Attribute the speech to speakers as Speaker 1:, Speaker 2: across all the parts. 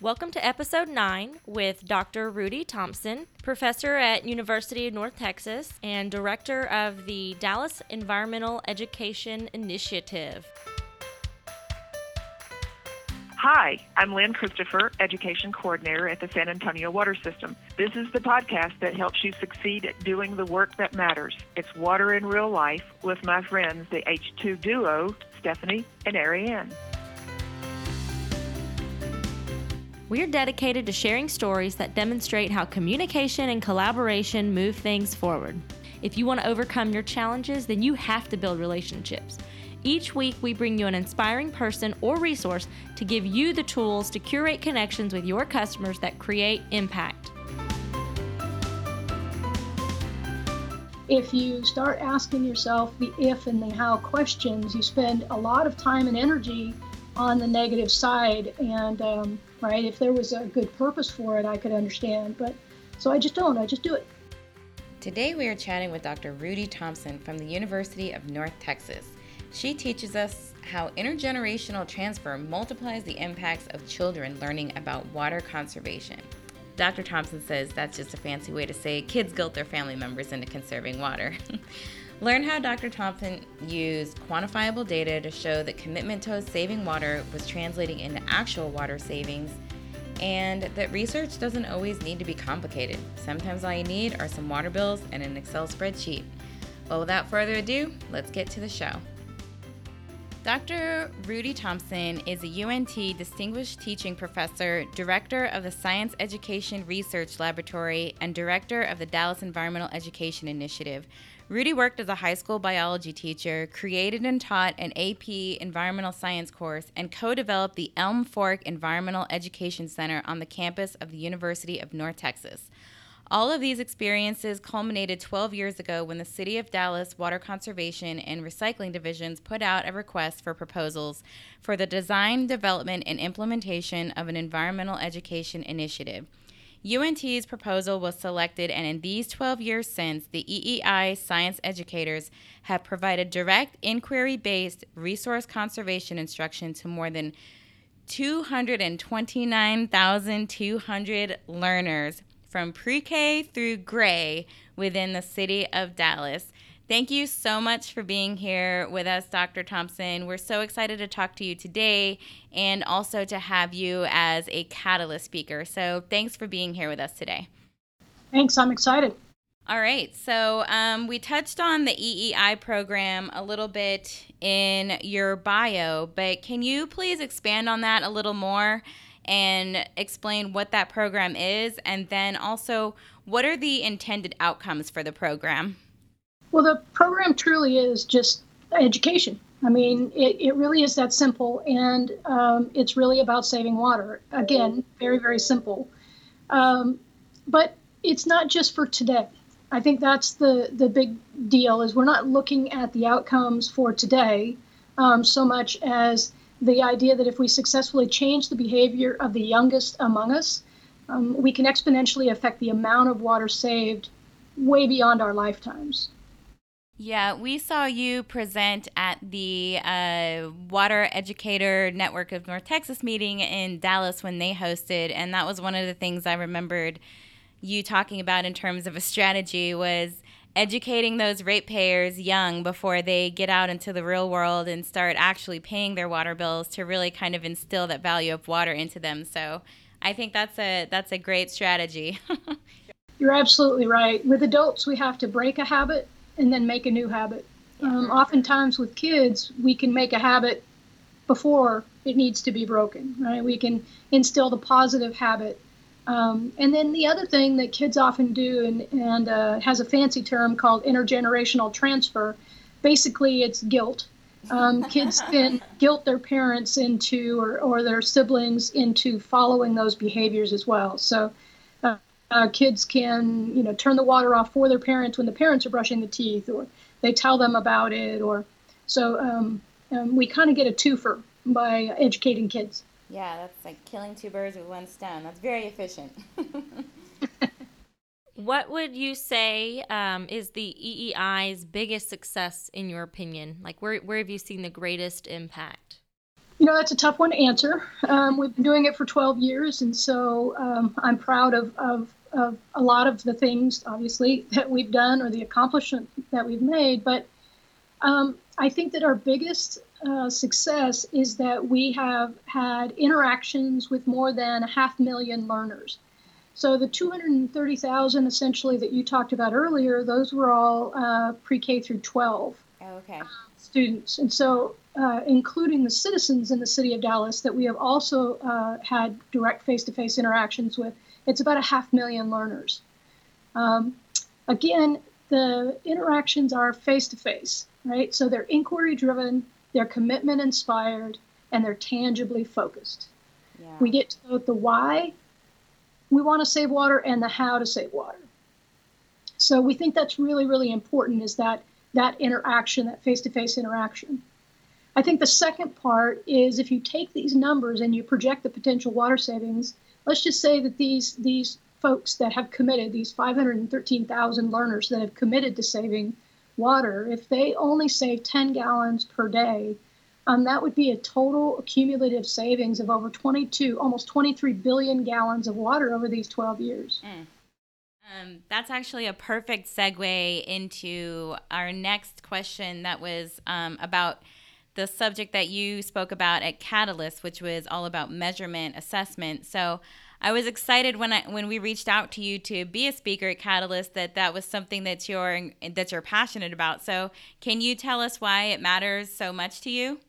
Speaker 1: Welcome to episode 9 with Dr. Rudy Thompson, professor at University of North Texas and director of the Dallas Environmental Education Initiative.
Speaker 2: Hi, I'm Lynn Christopher, Education Coordinator at the San Antonio Water System. This is the podcast that helps you succeed at doing the work that matters. It's Water in Real Life with my friends, the H2 duo, Stephanie and Ariane.
Speaker 1: We are dedicated to sharing stories that demonstrate how communication and collaboration move things forward. If you want to overcome your challenges, then you have to build relationships. Each week, we bring you an inspiring person or resource to give you the tools to curate connections with your customers that create impact.
Speaker 3: If you start asking yourself the if and the how questions, you spend a lot of time and energy on the negative side. And, um, right, if there was a good purpose for it, I could understand. But so I just don't, I just do it.
Speaker 4: Today, we are chatting with Dr. Rudy Thompson from the University of North Texas. She teaches us how intergenerational transfer multiplies the impacts of children learning about water conservation. Dr. Thompson says that's just a fancy way to say kids guilt their family members into conserving water. Learn how Dr. Thompson used quantifiable data to show that commitment to saving water was translating into actual water savings, and that research doesn't always need to be complicated. Sometimes all you need are some water bills and an Excel spreadsheet. Well, without further ado, let's get to the show. Dr. Rudy Thompson is a UNT Distinguished Teaching Professor, Director of the Science Education Research Laboratory, and Director of the Dallas Environmental Education Initiative. Rudy worked as a high school biology teacher, created and taught an AP environmental science course, and co developed the Elm Fork Environmental Education Center on the campus of the University of North Texas. All of these experiences culminated 12 years ago when the City of Dallas Water Conservation and Recycling Divisions put out a request for proposals for the design, development, and implementation of an environmental education initiative. UNT's proposal was selected, and in these 12 years since, the EEI science educators have provided direct inquiry based resource conservation instruction to more than 229,200 learners from pre K through gray within the city of Dallas. Thank you so much for being here with us, Dr. Thompson. We're so excited to talk to you today and also to have you as a catalyst speaker. So thanks for being here with us today.
Speaker 3: Thanks, I'm excited.
Speaker 4: All right, so um, we touched on the EEI program a little bit in your bio, but can you please expand on that a little more? and explain what that program is and then also what are the intended outcomes for the program?
Speaker 3: Well, the program truly is just education. I mean, it, it really is that simple, and um, it's really about saving water. Again, very, very simple. Um, but it's not just for today. I think that's the, the big deal is we're not looking at the outcomes for today um, so much as the idea that if we successfully change the behavior of the youngest among us, um, we can exponentially affect the amount of water saved way beyond our lifetimes.
Speaker 4: Yeah, we saw you present at the uh, Water Educator Network of North Texas meeting in Dallas when they hosted, and that was one of the things I remembered you talking about in terms of a strategy was educating those ratepayers young before they get out into the real world and start actually paying their water bills to really kind of instill that value of water into them. So I think that's a that's a great strategy.
Speaker 3: You're absolutely right. With adults, we have to break a habit and then make a new habit. Um, oftentimes, with kids, we can make a habit before it needs to be broken. Right? We can instill the positive habit um, and then the other thing that kids often do, and, and uh, has a fancy term called intergenerational transfer, basically it's guilt. Um, kids can guilt their parents into or, or their siblings into following those behaviors as well. So uh, kids can, you know, turn the water off for their parents when the parents are brushing the teeth, or they tell them about it, or so um, um we kind of get a twofer by educating kids.
Speaker 4: Yeah, that's like killing two birds with one stone. That's very efficient.
Speaker 1: what would you say um, is the EEI's biggest success in your opinion? Like, where where have you seen the greatest impact?
Speaker 3: You know, that's a tough one to answer. Um, we've been doing it for 12 years, and so um, I'm proud of, of, of, a lot of the things, obviously, that we've done or the accomplishment that we've made. But um, I think that our biggest uh, success is that we have had interactions with more than a half million learners. So the 230,000 essentially that you talked about earlier, those were all uh, pre-K through 12
Speaker 4: oh, okay.
Speaker 3: students, and so uh, including the citizens in the city of Dallas that we have also uh, had direct face-to-face interactions with. It's about a half million learners. Um, again, the interactions are face-to-face, right? So they're inquiry-driven, they're commitment inspired, and they're tangibly focused. Yeah. We get to both the why we want to save water and the how to save water. So we think that's really, really important is that that interaction, that face-to-face interaction. I think the second part is if you take these numbers and you project the potential water savings, let's just say that these these folks that have committed, these 513,000 learners that have committed to saving water, if they only save 10 gallons per day, um, that would be a total accumulative savings of over 22, almost 23 billion gallons of water over these 12 years. Mm.
Speaker 4: Um, that's actually a perfect segue into our next question that was um, about the subject that you spoke about at Catalyst, which was all about measurement assessment. So I was excited when I when we reached out to you to be a speaker at Catalyst that that was something that you're that you're passionate about. So can you tell us why it matters so much to you?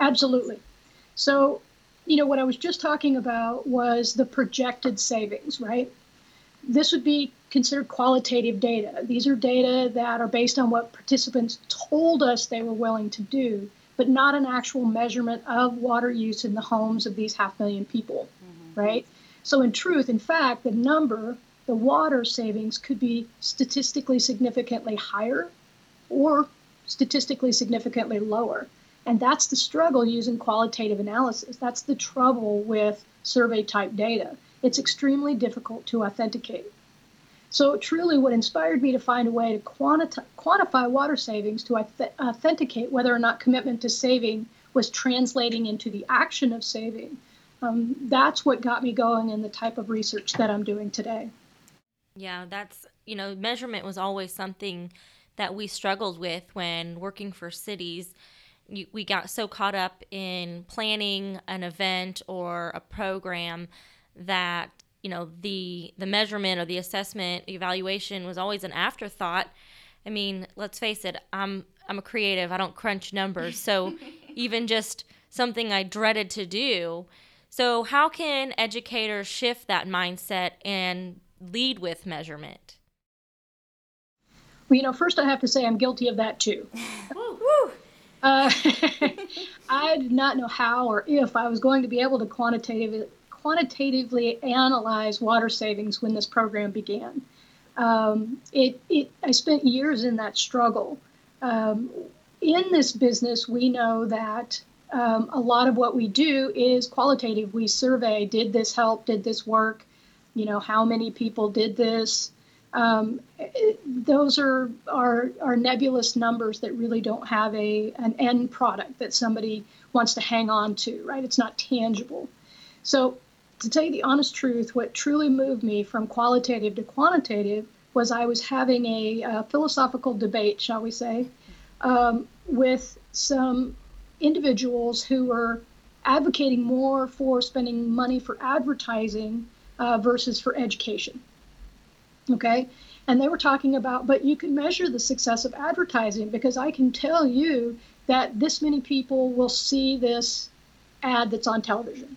Speaker 3: Absolutely. So, you know, what I was just talking about was the projected savings, right? This would be considered qualitative data. These are data that are based on what participants told us they were willing to do, but not an actual measurement of water use in the homes of these half million people, mm-hmm. right? So, in truth, in fact, the number, the water savings could be statistically significantly higher or statistically significantly lower. And that's the struggle using qualitative analysis. That's the trouble with survey type data. It's extremely difficult to authenticate. So, truly, what inspired me to find a way to quanti- quantify water savings to authenticate whether or not commitment to saving was translating into the action of saving, um, that's what got me going in the type of research that I'm doing today.
Speaker 1: Yeah, that's, you know, measurement was always something that we struggled with when working for cities you, we got so caught up in planning an event or a program that you know the the measurement or the assessment evaluation was always an afterthought. I mean let's face it i'm i'm a creative. I don't crunch numbers. So even just something i dreaded to do. So how can educators shift that mindset and lead with measurement?
Speaker 3: Well you know first i have to say i'm guilty of that too. Uh, I did not know how or if I was going to be able to quantitative, quantitatively analyze water savings when this program began. Um, it, it, I spent years in that struggle. Um, in this business, we know that um, a lot of what we do is qualitative. We survey, did this help? Did this work? You know, how many people did this? um, those are, are are nebulous numbers that really don't have a an end product that somebody wants to hang on to, right? It's not tangible. So, to tell you the honest truth, what truly moved me from qualitative to quantitative was I was having a, a philosophical debate, shall we say, um, with some individuals who were advocating more for spending money for advertising uh, versus for education. Okay. And they were talking about, but you can measure the success of advertising because I can tell you that this many people will see this ad that's on television.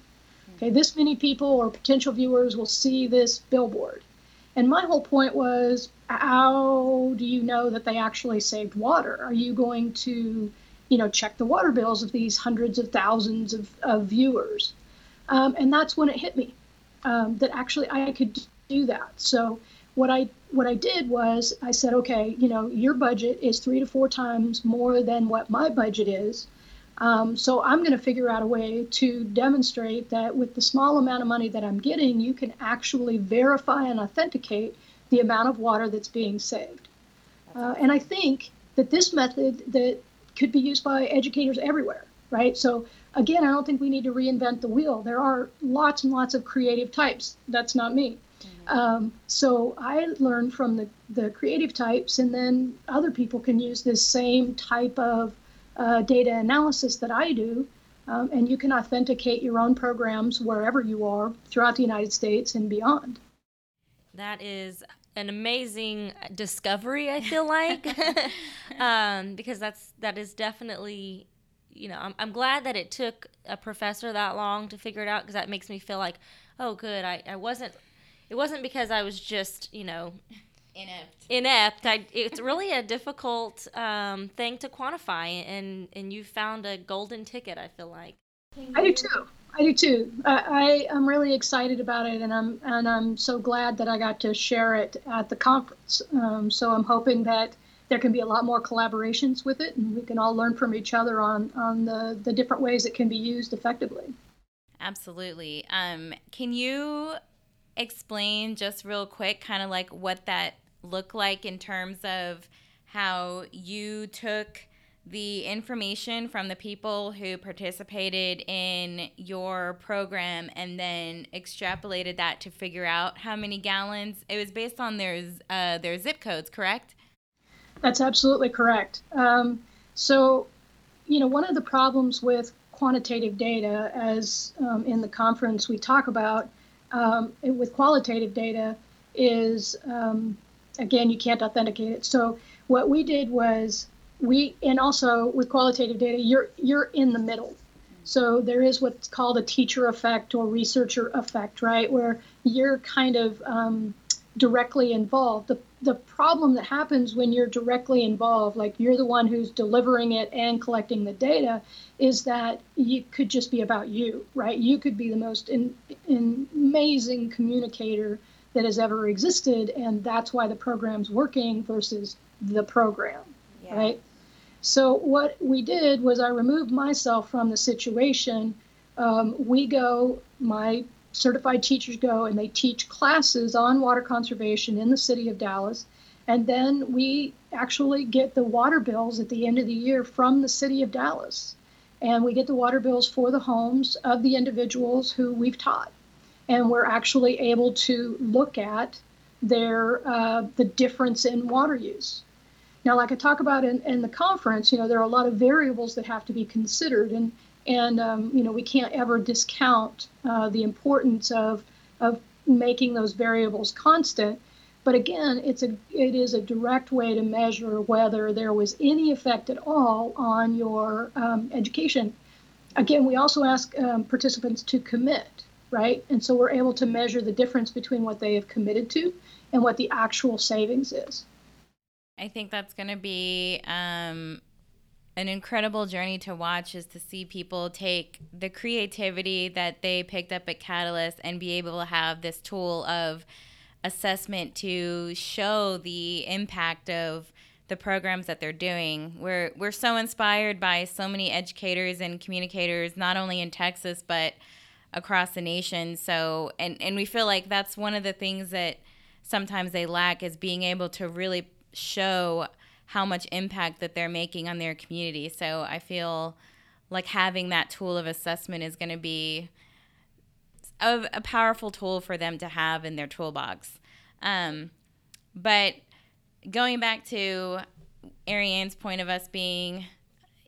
Speaker 3: Okay, this many people or potential viewers will see this billboard. And my whole point was how do you know that they actually saved water? Are you going to, you know, check the water bills of these hundreds of thousands of, of viewers? Um, and that's when it hit me um, that actually I could do that. So what I what I did was I said, okay, you know, your budget is three to four times more than what my budget is. Um, so I'm going to figure out a way to demonstrate that with the small amount of money that I'm getting, you can actually verify and authenticate the amount of water that's being saved. Uh, and I think that this method that could be used by educators everywhere. right? So again, I don't think we need to reinvent the wheel. There are lots and lots of creative types. That's not me. Mm-hmm. Um, so I learned from the, the creative types, and then other people can use this same type of uh, data analysis that I do. Um, and you can authenticate your own programs wherever you are throughout the United States and beyond.
Speaker 1: That is an amazing discovery. I feel like um, because that's that is definitely you know I'm, I'm glad that it took a professor that long to figure it out because that makes me feel like oh good I, I wasn't it wasn't because I was just you know
Speaker 4: inept
Speaker 1: inept I, it's really a difficult um, thing to quantify and and you found a golden ticket I feel like
Speaker 3: I do too I do too. I, I am really excited about it, and I'm and I'm so glad that I got to share it at the conference. Um, so I'm hoping that there can be a lot more collaborations with it, and we can all learn from each other on on the the different ways it can be used effectively.
Speaker 4: Absolutely. Um, can you explain just real quick, kind of like what that looked like in terms of how you took the information from the people who participated in your program and then extrapolated that to figure out how many gallons? It was based on their uh, their zip codes correct?
Speaker 3: That's absolutely correct. Um, so you know one of the problems with quantitative data as um, in the conference we talk about um, with qualitative data is um, again you can't authenticate it. So what we did was we and also with qualitative data you're you're in the middle. So there is what's called a teacher effect or researcher effect right? Where you're kind of um, directly involved. The, the problem that happens when you're directly involved like you're the one who's delivering it and collecting the data is that you could just be about you right? You could be the most in, in amazing communicator that has ever existed and that's why the program's working versus the program yeah. right so what we did was I removed myself from the situation. Um, we go, my certified teachers go, and they teach classes on water conservation in the city of Dallas. And then we actually get the water bills at the end of the year from the city of Dallas. And we get the water bills for the homes of the individuals who we've taught. And we're actually able to look at their uh, the difference in water use. Now, like I talk about in, in the conference, you know, there are a lot of variables that have to be considered, and and um, you know, we can't ever discount uh, the importance of of making those variables constant. But again, it's a it is a direct way to measure whether there was any effect at all on your um, education. Again, we also ask um, participants to commit, right? And so we're able to measure the difference between what they have committed to and what the actual savings is.
Speaker 4: I think that's going to be um, an incredible journey to watch is to see people take the creativity that they picked up at Catalyst and be able to have this tool of assessment to show the impact of the programs that they're doing. We're we're so inspired by so many educators and communicators not only in Texas but across the nation. So and and we feel like that's one of the things that sometimes they lack is being able to really show how much impact that they're making on their community. So I feel like having that tool of assessment is going to be a, a, powerful tool for them to have in their toolbox. Um, but going back to Ariane's point of us being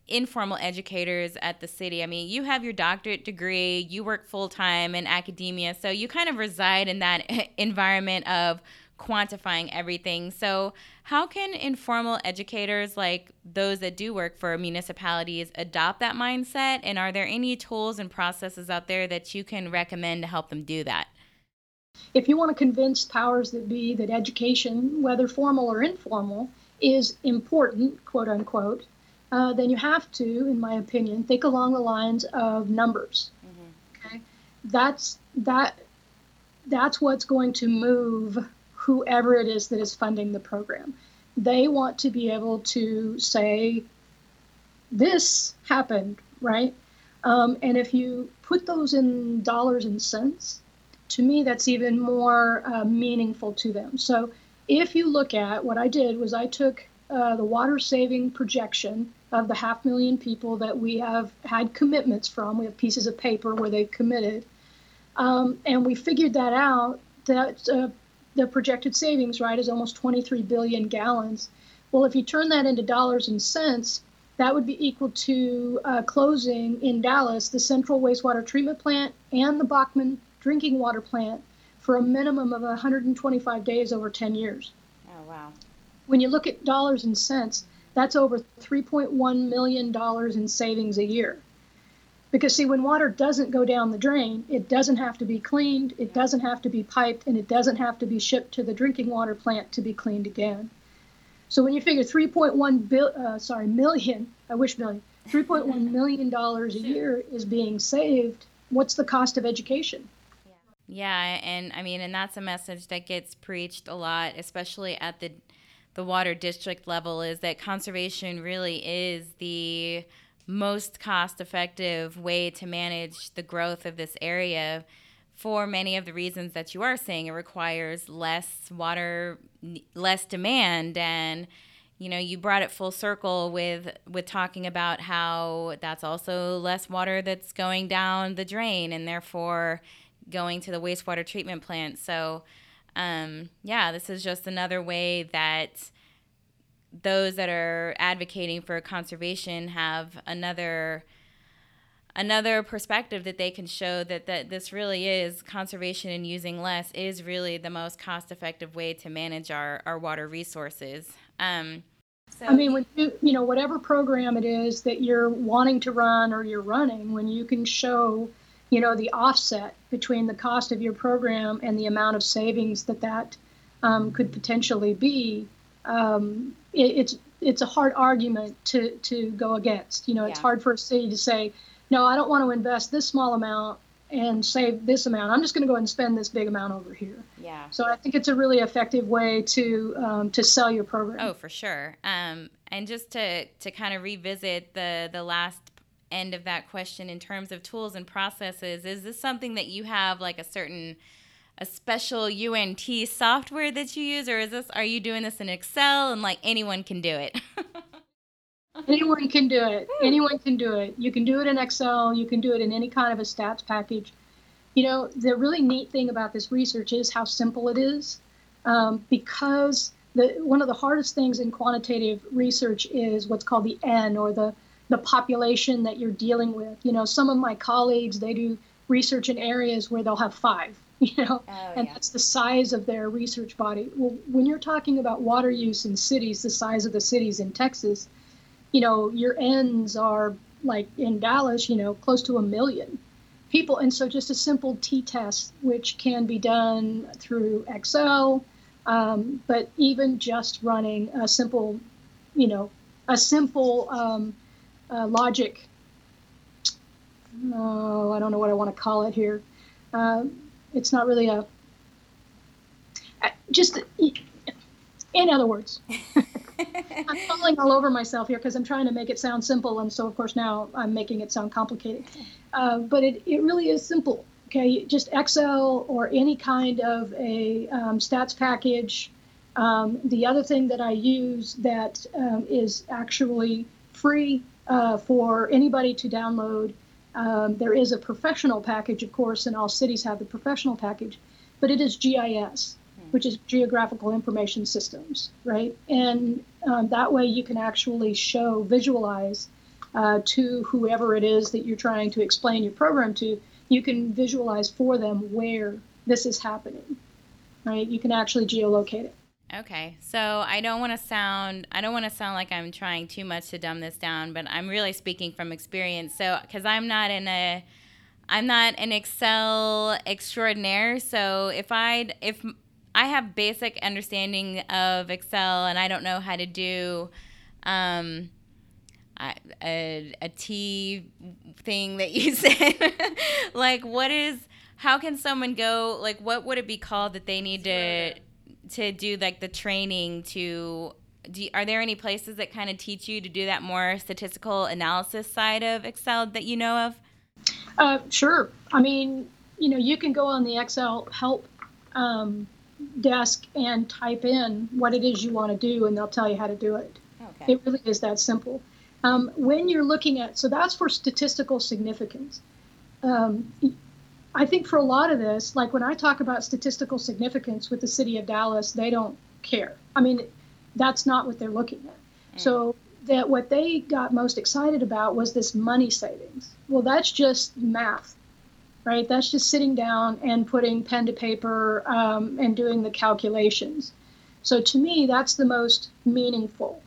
Speaker 4: informal educators at the city. I mean, you have your doctorate degree, you work full time in academia, so you kind of reside in that environment of quantifying everything. So, how can informal educators like those that do work for municipalities adopt that mindset? And are there any tools and processes out there that you can recommend to help them do that?
Speaker 3: If you want to convince powers that be that education, whether formal or informal, is important, quote unquote, uh, then you have to, in my opinion, think along the lines of numbers. Mm-hmm. Okay, that's that. That's what's going to move whoever it is that is funding the program. They want to be able to say, this happened, right? Um, and if you put those in dollars and cents, to me, that's even more uh, meaningful to them. So if you look at what I did was I took uh, the water saving projection of the half million people that we have had commitments from. We have pieces of paper where they've committed. Um, and we figured that out that uh, the projected savings, right, is almost 23 billion gallons. Well, if you turn that into dollars and cents, that would be equal to uh, closing in Dallas the central wastewater treatment plant and the Bachman drinking water plant for a minimum of 125 days over 10 years.
Speaker 4: Oh, wow.
Speaker 3: When you look at dollars and cents, that's over $3.1 million in savings a year. Because, see, when water doesn't go down the drain, it doesn't have to be cleaned, it doesn't have to be piped, and it doesn't have to be shipped to the drinking water plant to be cleaned again. So when you figure 3.1 bill, uh, sorry, million, I wish million, 3.1 million dollars a year is being saved, what's the cost of education?
Speaker 4: Yeah, and I mean, and that's a message that gets preached a lot, especially at the the water district level, is that conservation really is the most cost effective way to manage the growth of this area for many of the reasons that you are saying. It requires less water, less demand, and you know you brought it full circle with with talking about how that's also less water that's going down the drain and therefore going to the wastewater treatment plant. So um, yeah, this is just another way that those that are advocating for conservation have another another perspective that they can show that, that this really is conservation and using less is really the most cost effective way to manage our, our water resources. Um,
Speaker 3: so I mean, when you, you know, whatever program it is that you're wanting to run or you're running, when you can show, you know, the offset between the cost of your program and the amount of savings that that um, could potentially be, um, it, it's it's a hard argument to to go against. You know, it's yeah. hard for a city to say, no, I don't want to invest this small amount and save this amount. I'm just going to go and spend this big amount over here.
Speaker 4: Yeah.
Speaker 3: So I think it's a really effective way to um, to sell your program.
Speaker 4: Oh, for sure. Um, and just to to kind of revisit the the last end of that question in terms of tools and processes, is this something that you have like a certain a special UNT software that you use, or is this are you doing this in Excel and like anyone can do it?
Speaker 3: anyone can do it. Anyone can do it. You can do it in Excel. You can do it in any kind of a stats package. You know, the really neat thing about this research is how simple it is, um, because the one of the hardest things in quantitative research is what's called the N or the the population that you're dealing with. You know, some of my colleagues they do research in areas where they'll have five you know, oh, and yeah. that's the size of their research body. Well, when you're talking about water use in cities, the size of the cities in Texas, you know, your ends are like in Dallas, you know, close to a million people. And so just a simple t test, which can be done through Excel, um, but even just running a simple, you know, a simple um, uh, logic. Oh, I don't know what I want to call it here. Uh, it's not really a just in other words i'm falling all over myself here because i'm trying to make it sound simple and so of course now i'm making it sound complicated uh, but it, it really is simple okay just excel or any kind of a um, stats package um, the other thing that i use that um, is actually free uh, for anybody to download um, there is a professional package, of course, and all cities have the professional package, but it is GIS, hmm. which is Geographical Information Systems, right? And um, that way you can actually show, visualize uh, to whoever it is that you're trying to explain your program to, you can visualize for them where this is happening, right? You can actually geolocate it.
Speaker 4: Okay. So I don't want to sound I don't want to sound like I'm trying too much to dumb this down, but I'm really speaking from experience. So cuz I'm not in a I'm not an Excel extraordinaire, so if I if I have basic understanding of Excel and I don't know how to do um, a, a T thing that you said, like what is how can someone go like what would it be called that they need to to do like the training to do, are there any places that kind of teach you to do that more statistical analysis side of Excel that you know of?
Speaker 3: Uh, sure. I mean, you know, you can go on the Excel help um, desk and type in what it is you want to do, and they'll tell you how to do it. Okay. It really is that simple. Um, when you're looking at, so that's for statistical significance. Um, I think for a lot of this, like when I talk about statistical significance with the city of Dallas, they don't care. I mean, that's not what they're looking at. Mm. So that what they got most excited about was this money savings. Well, that's just math, right? That's just sitting down and putting pen to paper um, and doing the calculations. So to me, that's the most meaningful.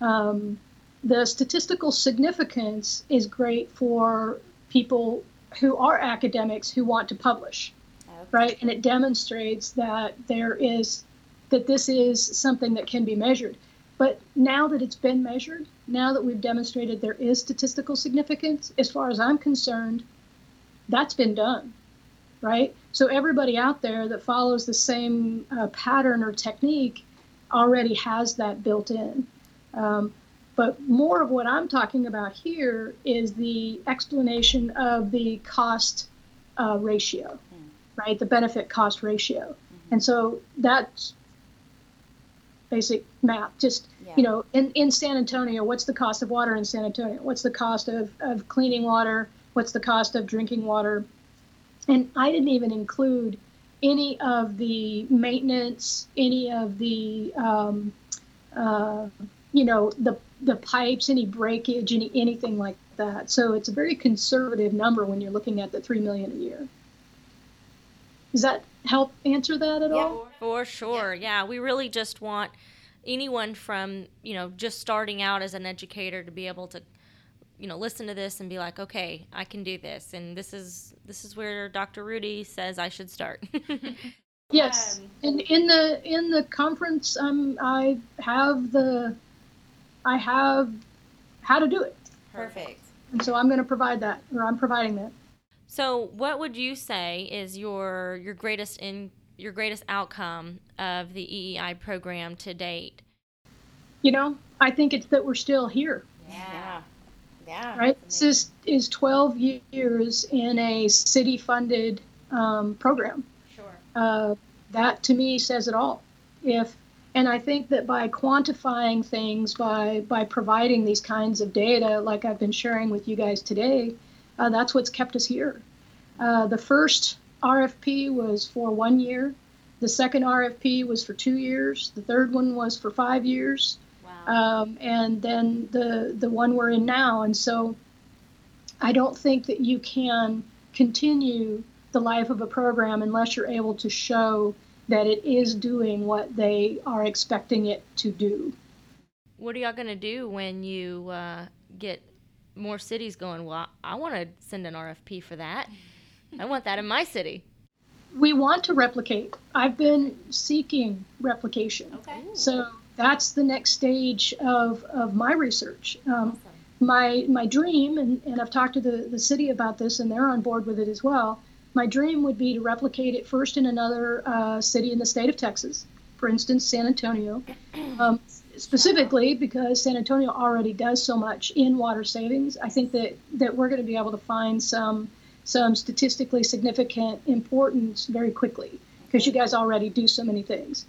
Speaker 3: Um, the statistical significance is great for people who are academics who want to publish, okay. right? And it demonstrates that there is that this is something that can be measured. But now that it's been measured, now that we've demonstrated there is statistical significance, as far as I'm concerned, that's been done, right? So everybody out there that follows the same uh, pattern or technique already has that built in. Um, but more of what I'm talking about here is the explanation of the cost uh, ratio, mm. right? The benefit cost ratio. Mm-hmm. And so that's basic math. Just, yeah. you know, in, in San Antonio, what's the cost of water in San Antonio? What's the cost of, of cleaning water? What's the cost of drinking water? And I didn't even include any of the maintenance, any of the, um, uh, you know, the the pipes, any breakage, any anything like that. So it's a very conservative number when you're looking at the three million a year. Does that help answer that at
Speaker 1: yeah,
Speaker 3: all?
Speaker 1: For sure. Yeah. yeah, we really just want anyone from you know just starting out as an educator to be able to you know listen to this and be like okay i can do this and this is this is where dr rudy says i should start
Speaker 3: yes um, and in the in the conference um, i have the I have how to do it.
Speaker 4: Perfect.
Speaker 3: And so I'm going to provide that, or I'm providing that.
Speaker 1: So, what would you say is your your greatest in your greatest outcome of the EEI program to date?
Speaker 3: You know, I think it's that we're still here.
Speaker 4: Yeah. Yeah.
Speaker 3: Right. This is is 12 years in a city-funded um, program.
Speaker 4: Sure.
Speaker 3: Uh, that to me says it all. If and I think that by quantifying things, by by providing these kinds of data, like I've been sharing with you guys today, uh, that's what's kept us here. Uh, the first RFP was for one year. The second RFP was for two years. The third one was for five years.
Speaker 1: Wow.
Speaker 3: Um, and then the the one we're in now. And so, I don't think that you can continue the life of a program unless you're able to show that it is doing what they are expecting it to do.
Speaker 1: What are y'all going to do when you uh, get more cities going? Well, I want to send an RFP for that. I want that in my city.
Speaker 3: We want to replicate. I've been seeking replication.
Speaker 1: Okay.
Speaker 3: So that's the next stage of, of my research. Um, awesome. My my dream, and, and I've talked to the, the city about this, and they're on board with it as well, my dream would be to replicate it first in another uh, city in the state of Texas, for instance, San Antonio, um, specifically because San Antonio already does so much in water savings. I think that, that we're going to be able to find some some statistically significant importance very quickly because you guys already do so many things.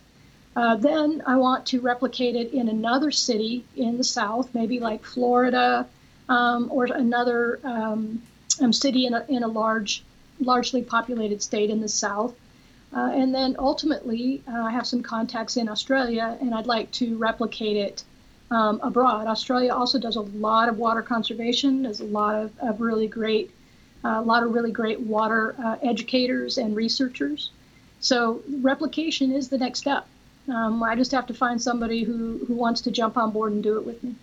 Speaker 3: Uh, then I want to replicate it in another city in the South, maybe like Florida um, or another um, um, city in a, in a large largely populated state in the south. Uh, and then ultimately, uh, I have some contacts in Australia, and I'd like to replicate it um, abroad. Australia also does a lot of water conservation. There's a lot of, of really great, uh, a lot of really great water uh, educators and researchers. So replication is the next step. Um, I just have to find somebody who, who wants to jump on board and do it with me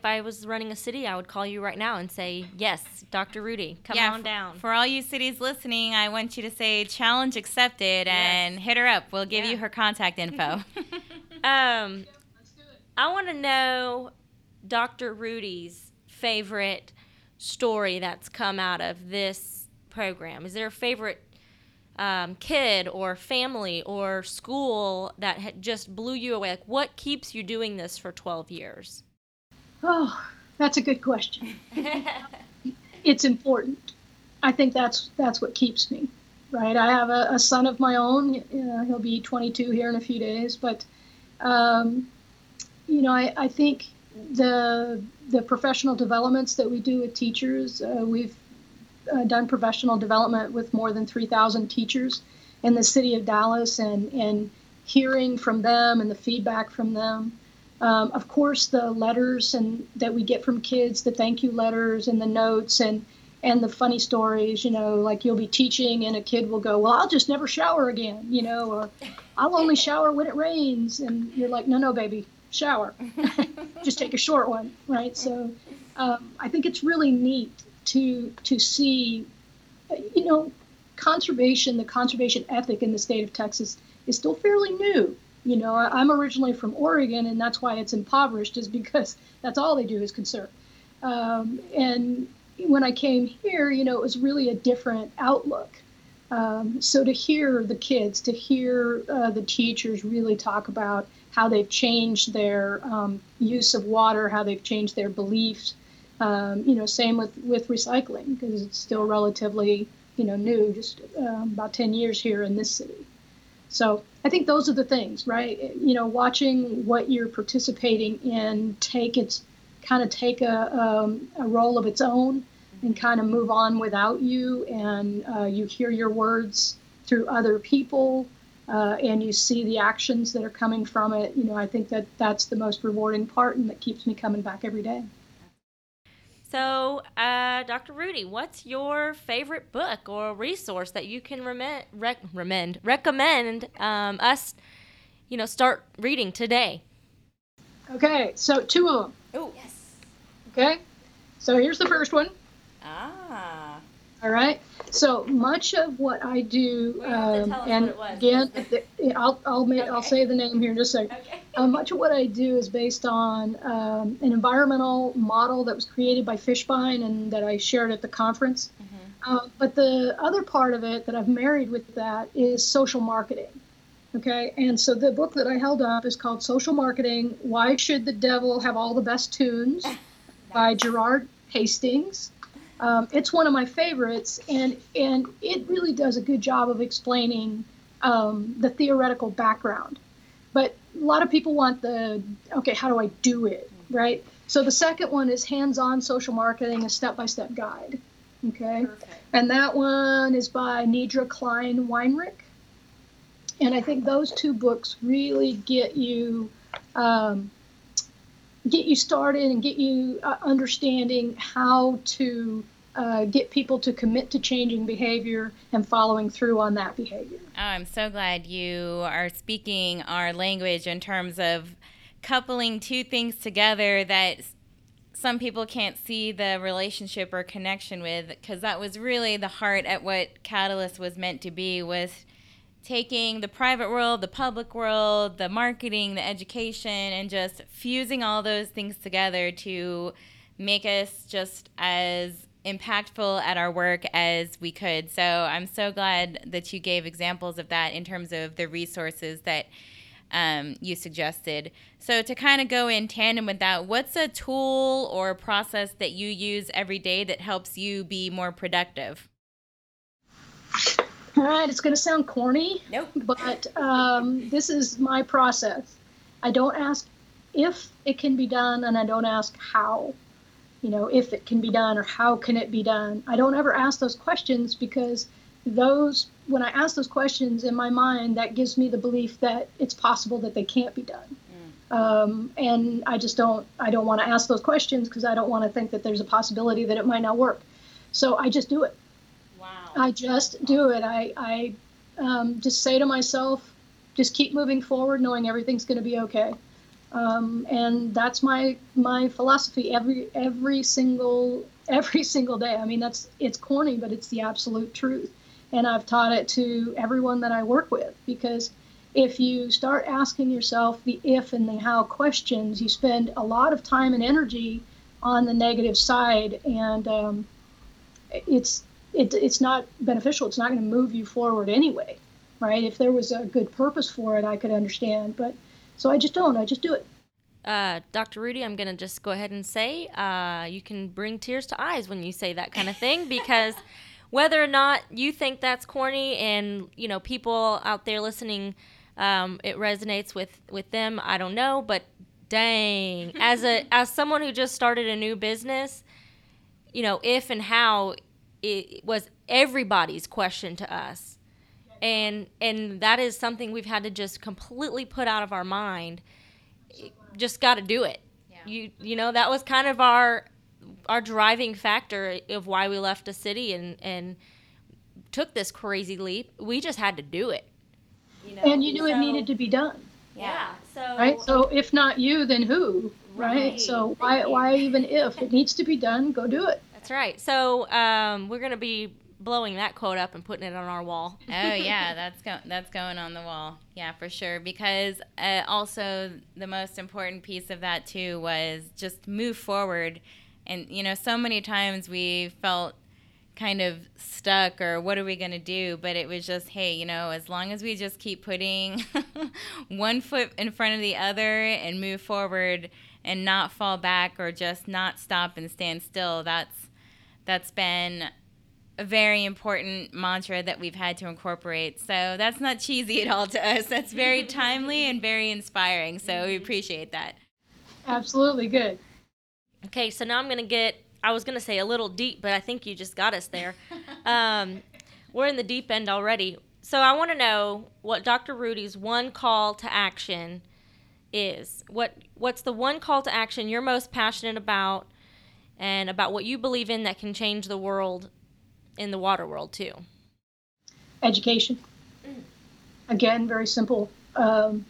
Speaker 1: if I was running a city, I would call you right now and say, "Yes, Dr. Rudy, come yeah, on down."
Speaker 4: For all you cities listening, I want you to say "challenge accepted" yes. and hit her up. We'll give yeah. you her contact info.
Speaker 1: um, I want to know Dr. Rudy's favorite story that's come out of this program. Is there a favorite um, kid or family or school that just blew you away? Like, what keeps you doing this for 12 years?
Speaker 3: Oh, that's a good question. it's important. I think that's that's what keeps me, right? I have a, a son of my own. Uh, he'll be 22 here in a few days, but um, you know, I, I think the the professional developments that we do with teachers, uh, we've uh, done professional development with more than 3,000 teachers in the city of Dallas, and and hearing from them and the feedback from them. Um, of course, the letters and that we get from kids, the thank you letters and the notes and and the funny stories, you know, like you'll be teaching and a kid will go, Well, I'll just never shower again, you know, or I'll only shower when it rains. And you're like, No, no, baby, shower. just take a short one, right? So um, I think it's really neat to to see, you know, conservation, the conservation ethic in the state of Texas is still fairly new. You know, I'm originally from Oregon, and that's why it's impoverished, is because that's all they do is conserve. Um, and when I came here, you know, it was really a different outlook. Um, so to hear the kids, to hear uh, the teachers really talk about how they've changed their um, use of water, how they've changed their beliefs. Um, you know, same with with recycling because it's still relatively you know new, just uh, about 10 years here in this city. So I think those are the things, right? You know, watching what you're participating in take its kind of take a, um, a role of its own and kind of move on without you, and uh, you hear your words through other people, uh, and you see the actions that are coming from it. You know, I think that that's the most rewarding part, and that keeps me coming back every day.
Speaker 1: So, uh, Dr. Rudy, what's your favorite book or resource that you can rem- rec- recommend recommend um, us, you know, start reading today?
Speaker 3: Okay, so two of them.
Speaker 4: Oh, yes.
Speaker 3: Okay, so here's the first one.
Speaker 4: Ah.
Speaker 3: All right. So much of what I do, um, and again, I'll I'll make, okay. I'll say the name here in just a second. Okay. Uh, much of what I do is based on um, an environmental model that was created by Fishbein and that I shared at the conference. Mm-hmm. Uh, but the other part of it that I've married with that is social marketing. Okay, and so the book that I held up is called Social Marketing: Why Should the Devil Have All the Best Tunes by Gerard Hastings. Um, it's one of my favorites, and and it really does a good job of explaining um, the theoretical background. But a lot of people want the okay, how do I do it, right? So the second one is hands-on social marketing, a step-by-step guide. Okay, Perfect. and that one is by Nedra Kline Weinreich, and I think those two books really get you. Um, get you started and get you uh, understanding how to uh, get people to commit to changing behavior and following through on that behavior.
Speaker 4: Oh, I'm so glad you are speaking our language in terms of coupling two things together that some people can't see the relationship or connection with because that was really the heart at what catalyst was meant to be was taking the private world, the public world, the marketing, the education, and just fusing all those things together to make us just as impactful at our work as we could. So I'm so glad that you gave examples of that in terms of the resources that um, you suggested. So to kind of go in tandem with that, what's a tool or process that you use every day that helps you be more productive?
Speaker 3: All right, it's going to sound corny.
Speaker 4: Nope.
Speaker 3: But um, this is my process. I don't ask if it can be done, and I don't ask how. You know, if it can be done or how can it be done. I don't ever ask those questions because those, when I ask those questions in my mind, that gives me the belief that it's possible that they can't be done. Mm. Um, and I just don't, I don't want to ask those questions because I don't want to think that there's a possibility that it might not work. So I just do it. I just do it. I, I um, just say to myself, just keep moving forward, knowing everything's going to be okay. Um, and that's my my philosophy every every single every single day. I mean, that's it's corny, but it's the absolute truth. And I've taught it to everyone that I work with because if you start asking yourself the if and the how questions, you spend a lot of time and energy on the negative side, and um, it's it, it's not beneficial. It's not going to move you forward anyway, right? If there was a good purpose for it, I could understand. But so I just don't. I just do it.
Speaker 1: Uh, Dr. Rudy, I'm going to just go ahead and say uh, you can bring tears to eyes when you say that kind of thing because whether or not you think that's corny and you know people out there listening, um, it resonates with with them. I don't know, but Dang. As a as someone who just started a new business, you know, if and how it was everybody's question to us. And and that is something we've had to just completely put out of our mind. Just got to do it. Yeah. You you know, that was kind of our our driving factor of why we left the city and and took this crazy leap. We just had to do it.
Speaker 3: You know? And you knew so, it needed to be done.
Speaker 1: Yeah. So
Speaker 3: right. So if not you, then who? Right. right. So why why even if it needs to be done, go do it.
Speaker 1: That's right. So um, we're gonna be blowing that quote up and putting it on our wall.
Speaker 4: oh yeah, that's go- that's going on the wall. Yeah, for sure. Because uh, also the most important piece of that too was just move forward. And you know, so many times we felt kind of stuck or what are we going to do but it was just hey you know as long as we just keep putting one foot in front of the other and move forward and not fall back or just not stop and stand still that's that's been a very important mantra that we've had to incorporate so that's not cheesy at all to us that's very timely and very inspiring so we appreciate that
Speaker 3: absolutely good
Speaker 1: okay so now i'm going to get I was gonna say a little deep, but I think you just got us there. um, we're in the deep end already. So I want to know what Dr. Rudy's one call to action is. What what's the one call to action you're most passionate about, and about what you believe in that can change the world, in the water world too.
Speaker 3: Education. Again, very simple. Um,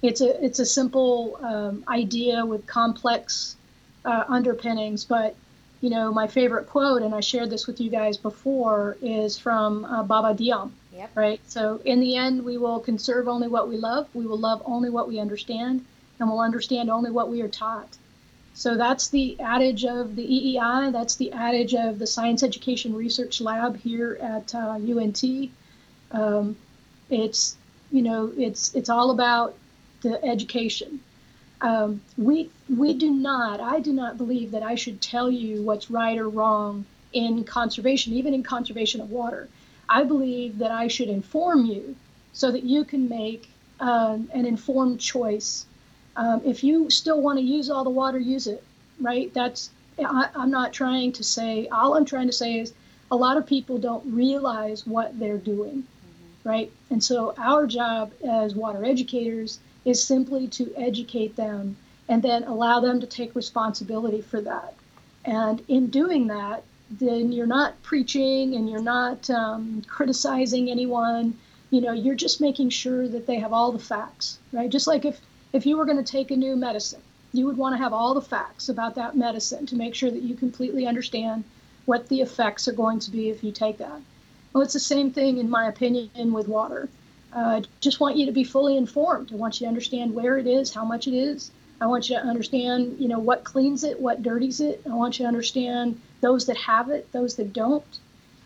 Speaker 3: it's a it's a simple um, idea with complex uh, underpinnings, but you know, my favorite quote, and I shared this with you guys before, is from uh, Baba Dioum. Yep. Right. So in the end, we will conserve only what we love. We will love only what we understand, and we'll understand only what we are taught. So that's the adage of the EEI. That's the adage of the Science Education Research Lab here at uh, UNT. Um, it's you know it's it's all about the education um, we we do not. I do not believe that I should tell you what's right or wrong in conservation, even in conservation of water. I believe that I should inform you so that you can make um, an informed choice. Um, if you still want to use all the water, use it. Right? That's I, I'm not trying to say. All I'm trying to say is a lot of people don't realize what they're doing. Mm-hmm. Right? And so our job as water educators is simply to educate them and then allow them to take responsibility for that. And in doing that, then you're not preaching and you're not um, criticizing anyone. You know, you're just making sure that they have all the facts, right? Just like if, if you were going to take a new medicine, you would want to have all the facts about that medicine to make sure that you completely understand what the effects are going to be if you take that. Well, it's the same thing, in my opinion, with water. Uh, just want you to be fully informed. I want you to understand where it is, how much it is. I want you to understand, you know, what cleans it, what dirties it. I want you to understand those that have it, those that don't.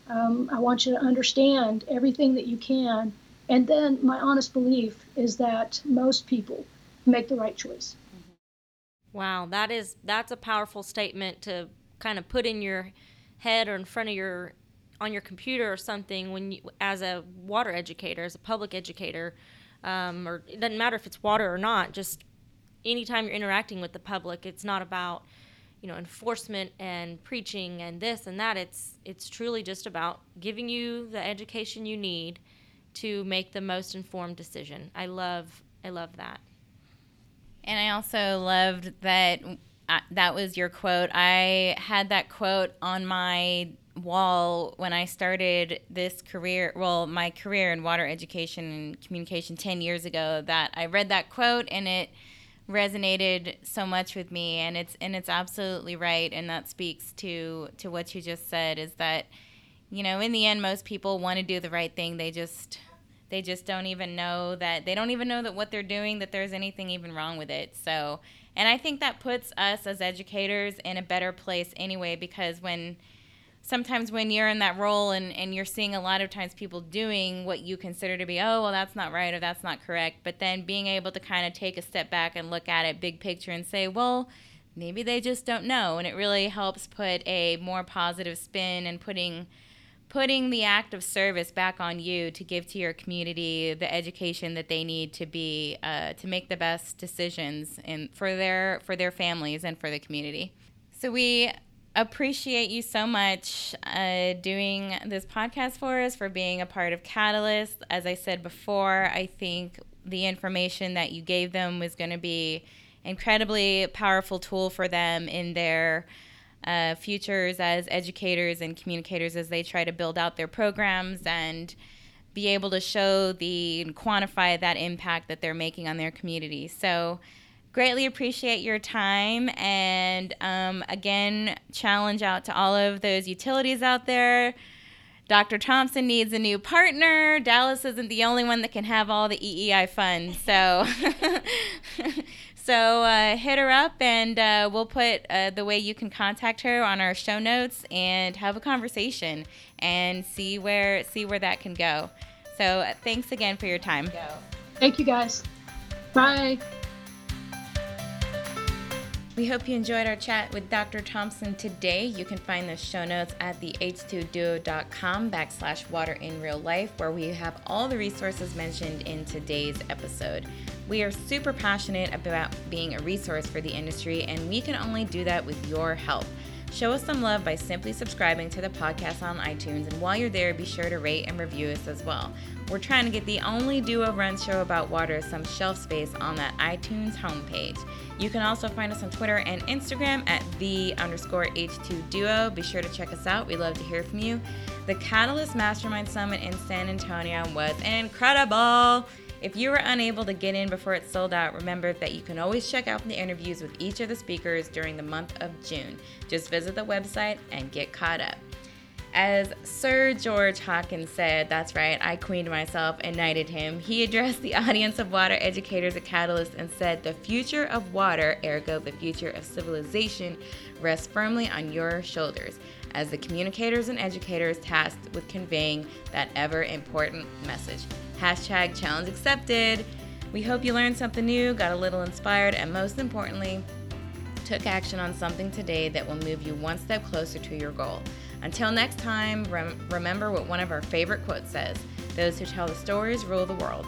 Speaker 3: Um, I want you to understand everything that you can. And then my honest belief is that most people make the right choice.
Speaker 1: Wow, that is that's a powerful statement to kind of put in your head or in front of your on your computer or something when you, as a water educator, as a public educator, um, or it doesn't matter if it's water or not. Just anytime you're interacting with the public, it's not about you know enforcement and preaching and this and that. It's it's truly just about giving you the education you need to make the most informed decision. I love I love that.
Speaker 4: And I also loved that uh, that was your quote. I had that quote on my wall when I started this career, well, my career in water education and communication 10 years ago, that I read that quote and it resonated so much with me. And it's and it's absolutely right. And that speaks to to what you just said is that you know in the end most people want to do the right thing. They just they just don't even know that they don't even know that what they're doing that there's anything even wrong with it so and i think that puts us as educators in a better place anyway because when sometimes when you're in that role and, and you're seeing a lot of times people doing what you consider to be, oh, well, that's not right or that's not correct, but then being able to kind of take a step back and look at it big picture and say, well, maybe they just don't know. And it really helps put a more positive spin and putting putting the act of service back on you to give to your community the education that they need to be uh, to make the best decisions in for their for their families and for the community. So we appreciate you so much uh, doing this podcast for us, for being a part of Catalyst. As I said before, I think the information that you gave them was going to be incredibly powerful tool for them in their uh, futures as educators and communicators as they try to build out their programs and be able to show the and quantify that impact that they're making on their community. So greatly appreciate your time and um, again challenge out to all of those utilities out there dr thompson needs a new partner dallas isn't the only one that can have all the eei funds so so uh, hit her up and uh, we'll put uh, the way you can contact her on our show notes and have a conversation and see where see where that can go so uh, thanks again for your time
Speaker 3: Thank you guys. Bye.
Speaker 4: We hope you enjoyed our chat with Dr. Thompson today. You can find the show notes at the h2duo.com backslash water in real life, where we have all the resources mentioned in today's episode. We are super passionate about being a resource for the industry, and we can only do that with your help. Show us some love by simply subscribing to the podcast on iTunes, and while you're there, be sure to rate and review us as well. We're trying to get the only duo run show about water some shelf space on that iTunes homepage. You can also find us on Twitter and Instagram at the underscore H2 Duo. Be sure to check us out. We'd love to hear from you. The Catalyst Mastermind Summit in San Antonio was incredible. If you were unable to get in before it sold out, remember that you can always check out the interviews with each of the speakers during the month of June. Just visit the website and get caught up. As Sir George Hawkins said, that's right, I queened myself and knighted him. He addressed the audience of water educators at Catalyst and said, The future of water, ergo the future of civilization, rests firmly on your shoulders as the communicators and educators tasked with conveying that ever important message. Hashtag challenge accepted. We hope you learned something new, got a little inspired, and most importantly, took action on something today that will move you one step closer to your goal. Until next time, rem- remember what one of our favorite quotes says Those who tell the stories rule the world.